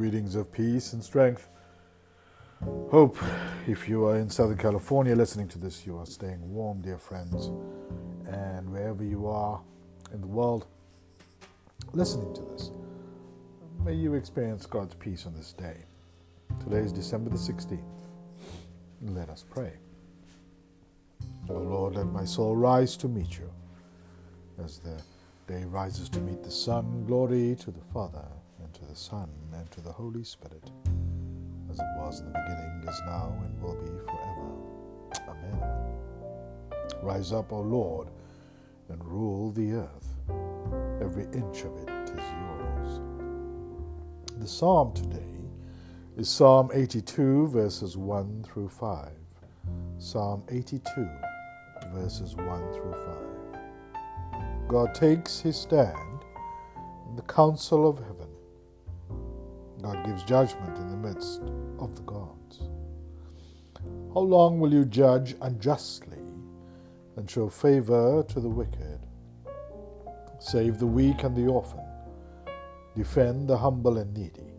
Greetings of peace and strength. Hope if you are in Southern California listening to this, you are staying warm, dear friends. And wherever you are in the world listening to this, may you experience God's peace on this day. Today is December the 16th. Let us pray. O Lord, let my soul rise to meet you. As the day rises to meet the sun, glory to the Father, and to the Son, and to the Holy Spirit, as it was in the beginning, is now, and will be forever. Amen. Rise up, O Lord, and rule the earth. Every inch of it is yours. The psalm today is Psalm 82, verses 1 through 5. Psalm 82 verses 1 through 5. God takes his stand in the council of heaven. God gives judgment in the midst of the gods. How long will you judge unjustly and show favor to the wicked? Save the weak and the orphan. Defend the humble and needy.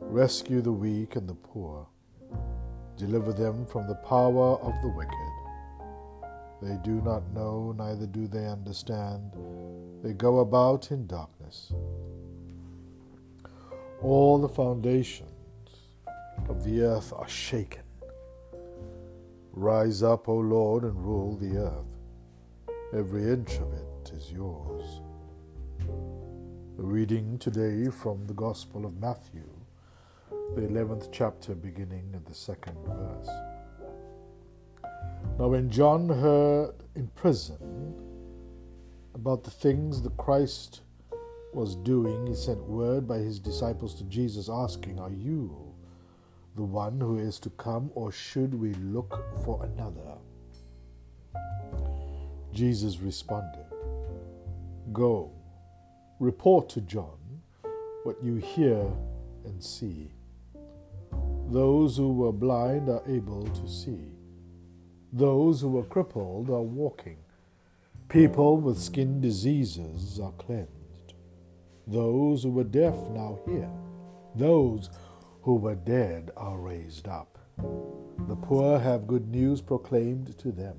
Rescue the weak and the poor. Deliver them from the power of the wicked. They do not know, neither do they understand. They go about in darkness. All the foundations of the earth are shaken. Rise up, O Lord, and rule the earth. Every inch of it is yours. A reading today from the Gospel of Matthew, the 11th chapter, beginning at the second verse. Now, when John heard in prison about the things the Christ was doing, he sent word by his disciples to Jesus asking, Are you the one who is to come, or should we look for another? Jesus responded, Go, report to John what you hear and see. Those who were blind are able to see those who were crippled are walking. People with skin diseases are cleansed. Those who were deaf now hear. Those who were dead are raised up. The poor have good news proclaimed to them.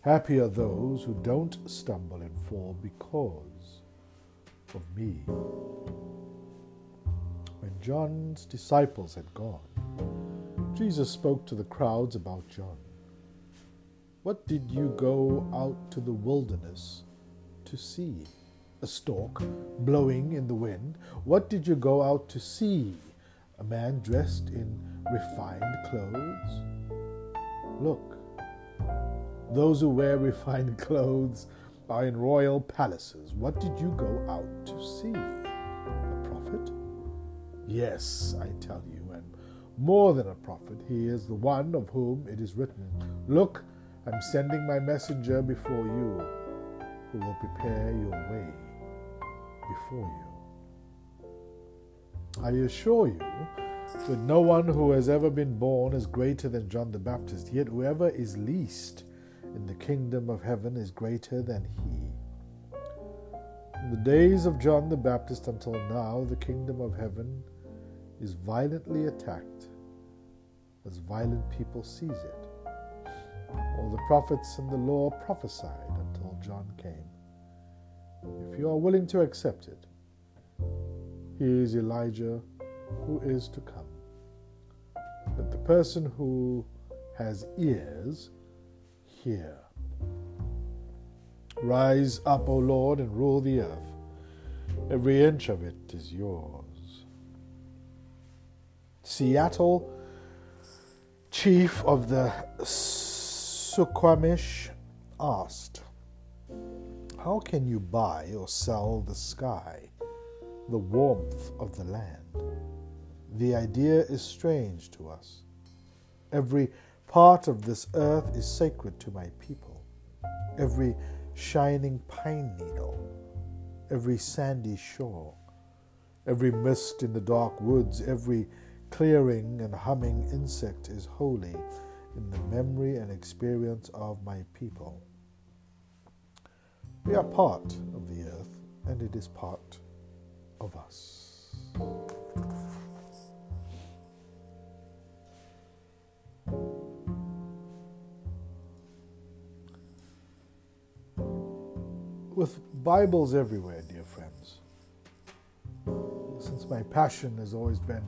Happy are those who don't stumble and fall because of me. When John's disciples had gone, Jesus spoke to the crowds about John. What did you go out to the wilderness to see? A stork blowing in the wind? What did you go out to see? A man dressed in refined clothes? Look, those who wear refined clothes are in royal palaces. What did you go out to see? A prophet? Yes, I tell you, and more than a prophet, he is the one of whom it is written, Look, I'm sending my messenger before you who will prepare your way before you. I assure you that no one who has ever been born is greater than John the Baptist, yet whoever is least in the kingdom of heaven is greater than he. In the days of John the Baptist until now, the kingdom of heaven is violently attacked as violent people seize it. All the prophets and the law prophesied until John came. If you are willing to accept it, he is Elijah who is to come. Let the person who has ears hear. Rise up, O Lord, and rule the earth. Every inch of it is yours. Seattle, chief of the Suquamish asked, How can you buy or sell the sky, the warmth of the land? The idea is strange to us. Every part of this earth is sacred to my people. Every shining pine needle, every sandy shore, every mist in the dark woods, every clearing and humming insect is holy in the memory and experience of my people. We are part of the earth, and it is part of us. With Bibles everywhere, dear friends, since my passion has always been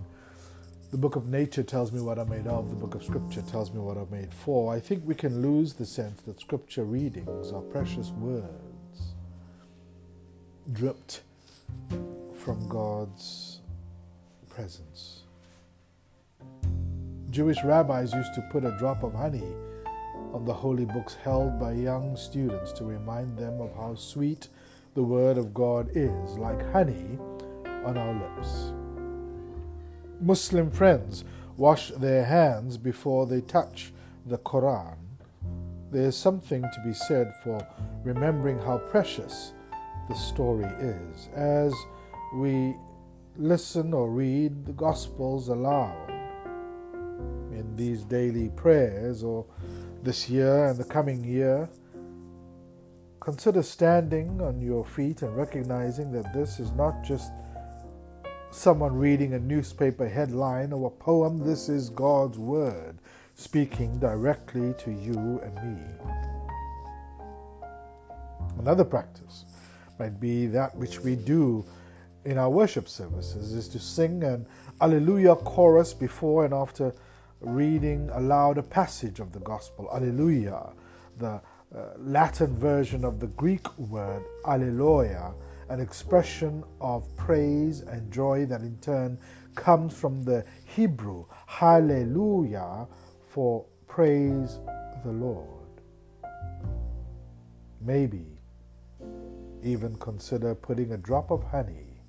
the book of nature tells me what I'm made of, the book of scripture tells me what I'm made for, I think we can lose the sense that scripture readings are precious words dripped from God's presence. Jewish rabbis used to put a drop of honey on the holy books held by young students to remind them of how sweet the Word of God is, like honey on our lips. Muslim friends wash their hands before they touch the Quran. There is something to be said for remembering how precious the story is as we listen or read the Gospels aloud in these daily prayers or this year and the coming year. Consider standing on your feet and recognizing that this is not just someone reading a newspaper headline or a poem. This is God's Word speaking directly to you and me. Another practice might be that which we do in our worship services is to sing an Alleluia chorus before and after reading aloud a passage of the Gospel. Alleluia, the uh, Latin version of the Greek word Alleluia an expression of praise and joy that in turn comes from the Hebrew hallelujah for praise the Lord. Maybe even consider putting a drop of honey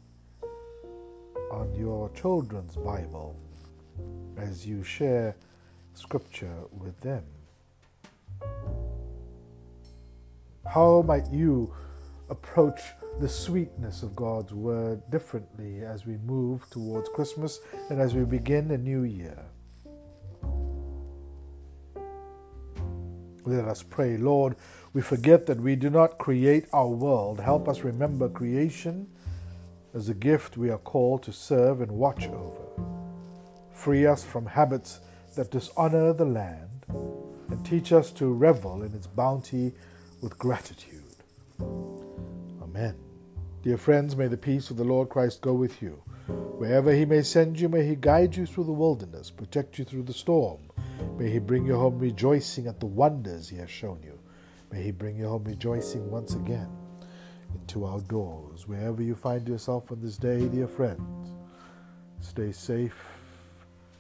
on your children's Bible as you share scripture with them. How might you approach the sweetness of God's Word differently as we move towards Christmas and as we begin a new year. Let us pray, Lord, we forget that we do not create our world. Help us remember creation as a gift we are called to serve and watch over. Free us from habits that dishonor the land and teach us to revel in its bounty with gratitude. Amen. Dear friends, may the peace of the Lord Christ go with you. Wherever he may send you, may he guide you through the wilderness, protect you through the storm. May he bring you home rejoicing at the wonders he has shown you. May he bring you home rejoicing once again into our doors. Wherever you find yourself on this day, dear friends, stay safe,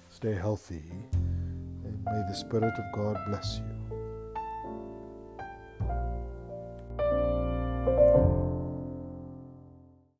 stay healthy, and may the Spirit of God bless you.